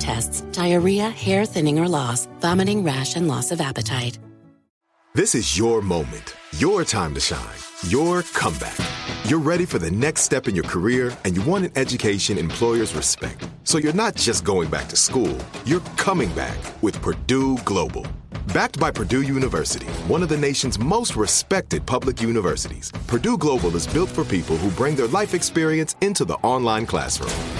tests, diarrhea, hair thinning or loss, vomiting, rash, and loss of appetite. This is your moment, your time to shine, your comeback. You're ready for the next step in your career and you want an education employers respect. So you're not just going back to school, you're coming back with Purdue Global. Backed by Purdue University, one of the nation's most respected public universities, Purdue Global is built for people who bring their life experience into the online classroom.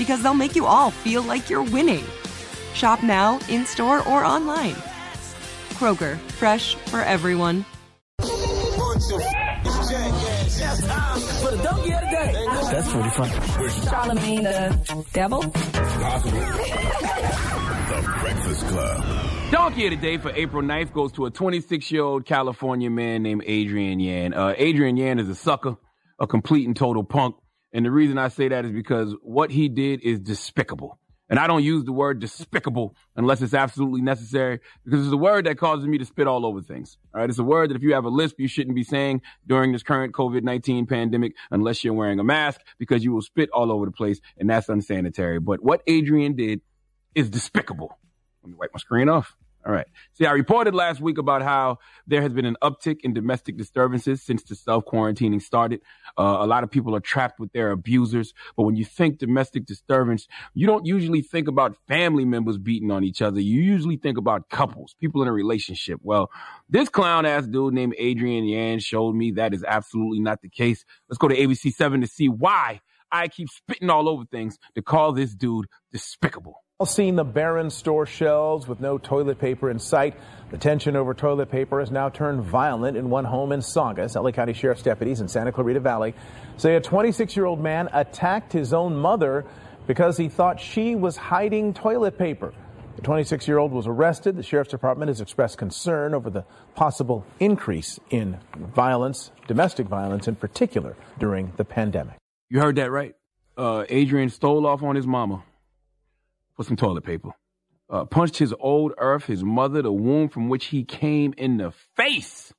because they'll make you all feel like you're winning. Shop now, in store, or online. Kroger, fresh for everyone. For the donkey of the. That's pretty funny. Charlamagne the devil. The Breakfast Club. Donkey of the day for April 9th goes to a 26 year old California man named Adrian Yan. Uh, Adrian Yan is a sucker, a complete and total punk. And the reason I say that is because what he did is despicable. And I don't use the word despicable unless it's absolutely necessary because it's a word that causes me to spit all over things. All right. It's a word that if you have a lisp, you shouldn't be saying during this current COVID-19 pandemic unless you're wearing a mask because you will spit all over the place and that's unsanitary. But what Adrian did is despicable. Let me wipe my screen off. All right. See, I reported last week about how there has been an uptick in domestic disturbances since the self quarantining started. Uh, a lot of people are trapped with their abusers. But when you think domestic disturbance, you don't usually think about family members beating on each other. You usually think about couples, people in a relationship. Well, this clown ass dude named Adrian Yan showed me that is absolutely not the case. Let's go to ABC 7 to see why I keep spitting all over things to call this dude despicable. Seen the barren store shelves with no toilet paper in sight. The tension over toilet paper has now turned violent in one home in Saugus. LA County Sheriff's deputies in Santa Clarita Valley say a 26 year old man attacked his own mother because he thought she was hiding toilet paper. The 26 year old was arrested. The Sheriff's Department has expressed concern over the possible increase in violence, domestic violence in particular, during the pandemic. You heard that right. Uh, Adrian stole off on his mama for some toilet paper. Uh, punched his old earth, his mother, the womb from which he came in the face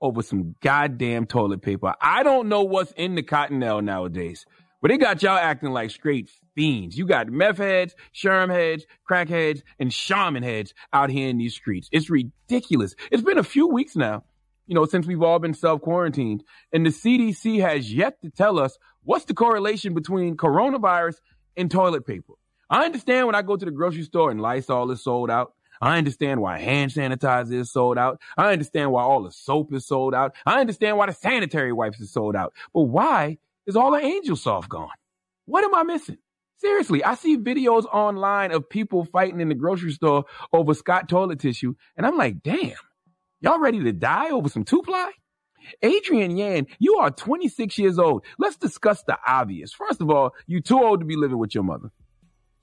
over some goddamn toilet paper. I don't know what's in the cottonelle nowadays, but it got y'all acting like straight fiends. You got meth heads, sherm heads, crack heads, and Charmin heads out here in these streets. It's ridiculous. It's been a few weeks now, you know, since we've all been self quarantined, and the CDC has yet to tell us what's the correlation between coronavirus and toilet paper. I understand when I go to the grocery store and Lysol is sold out. I understand why hand sanitizer is sold out. I understand why all the soap is sold out. I understand why the sanitary wipes is sold out. But why is all the Angel Soft gone? What am I missing? Seriously, I see videos online of people fighting in the grocery store over Scott toilet tissue, and I'm like, damn, y'all ready to die over some two ply? Adrian Yan, you are 26 years old. Let's discuss the obvious. First of all, you too old to be living with your mother.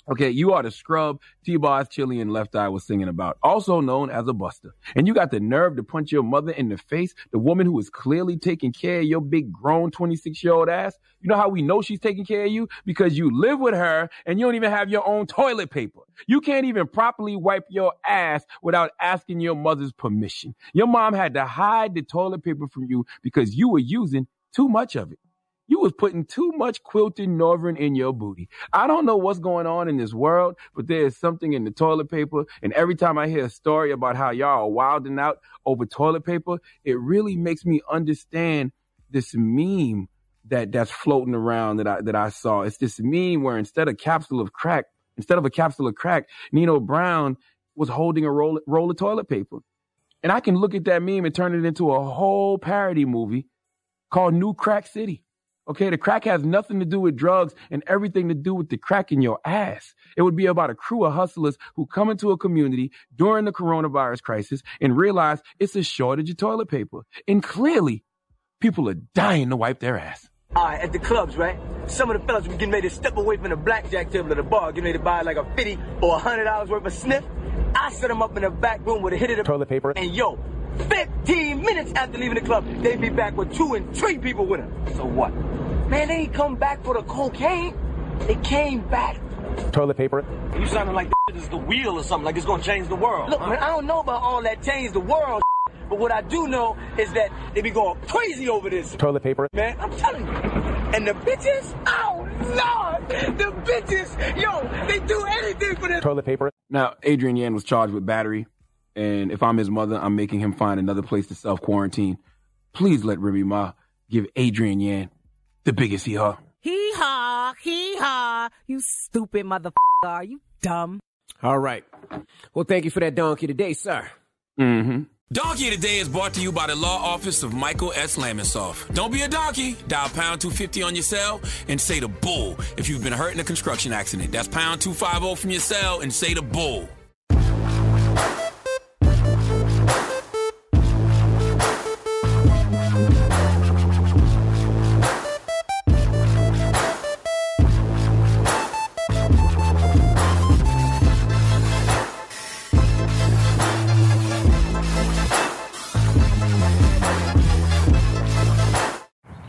Okay, you are the scrub T-Boz Chili and Left Eye was singing about, also known as a buster. And you got the nerve to punch your mother in the face, the woman who is clearly taking care of your big grown 26 year old ass. You know how we know she's taking care of you? Because you live with her and you don't even have your own toilet paper. You can't even properly wipe your ass without asking your mother's permission. Your mom had to hide the toilet paper from you because you were using too much of it. You was putting too much quilted northern in your booty. I don't know what's going on in this world, but there is something in the toilet paper. And every time I hear a story about how y'all are wilding out over toilet paper, it really makes me understand this meme that that's floating around that I that I saw. It's this meme where instead of capsule of crack, instead of a capsule of crack, Nino Brown was holding a roll roll of toilet paper. And I can look at that meme and turn it into a whole parody movie called New Crack City. Okay, the crack has nothing to do with drugs and everything to do with the crack in your ass. It would be about a crew of hustlers who come into a community during the coronavirus crisis and realize it's a shortage of toilet paper. And clearly, people are dying to wipe their ass. All right, at the clubs, right? Some of the fellas were getting ready to step away from the blackjack table at the bar, getting ready to buy like a 50 or a $100 worth of sniff. I set them up in the back room with a hit of the toilet paper. And yo, 15 minutes after leaving the club, they'd be back with two and three people with them. So what? Man, they ain't come back for the cocaine. They came back. Toilet paper. You sounding like this is the wheel or something, like it's gonna change the world. Look, man, I don't know about all that change the world, but what I do know is that they be going crazy over this. Toilet paper. Man, I'm telling you. And the bitches, oh Lord, the bitches, yo, they do anything for this. Toilet paper. Now, Adrian Yan was charged with battery, and if I'm his mother, I'm making him find another place to self quarantine. Please let Remy Ma give Adrian Yan the biggest hee haw. Hee haw, hee haw. You stupid motherfucker. Are you dumb? All right. Well, thank you for that donkey today, sir. Mm-hmm. Donkey today is brought to you by the law office of Michael S. Lamonsoff. Don't be a donkey. Dial pound 250 on your cell and say the bull if you've been hurt in a construction accident. That's pound 250 from your cell and say the bull.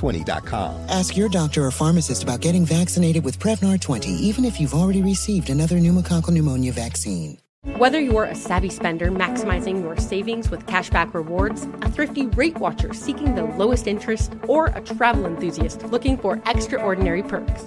Prevnar20.com. Ask your doctor or pharmacist about getting vaccinated with Prevnar 20, even if you've already received another pneumococcal pneumonia vaccine. Whether you're a savvy spender maximizing your savings with cashback rewards, a thrifty rate watcher seeking the lowest interest, or a travel enthusiast looking for extraordinary perks,